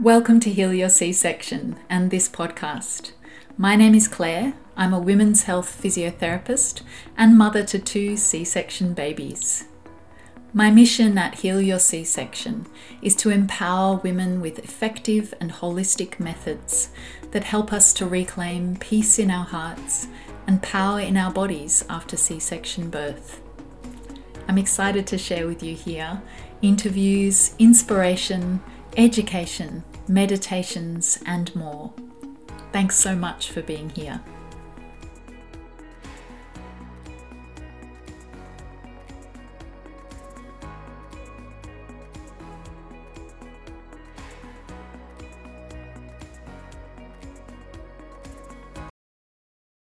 Welcome to Heal Your C Section and this podcast. My name is Claire. I'm a women's health physiotherapist and mother to two C section babies. My mission at Heal Your C Section is to empower women with effective and holistic methods that help us to reclaim peace in our hearts and power in our bodies after C section birth. I'm excited to share with you here interviews, inspiration, education, meditations, and more. Thanks so much for being here.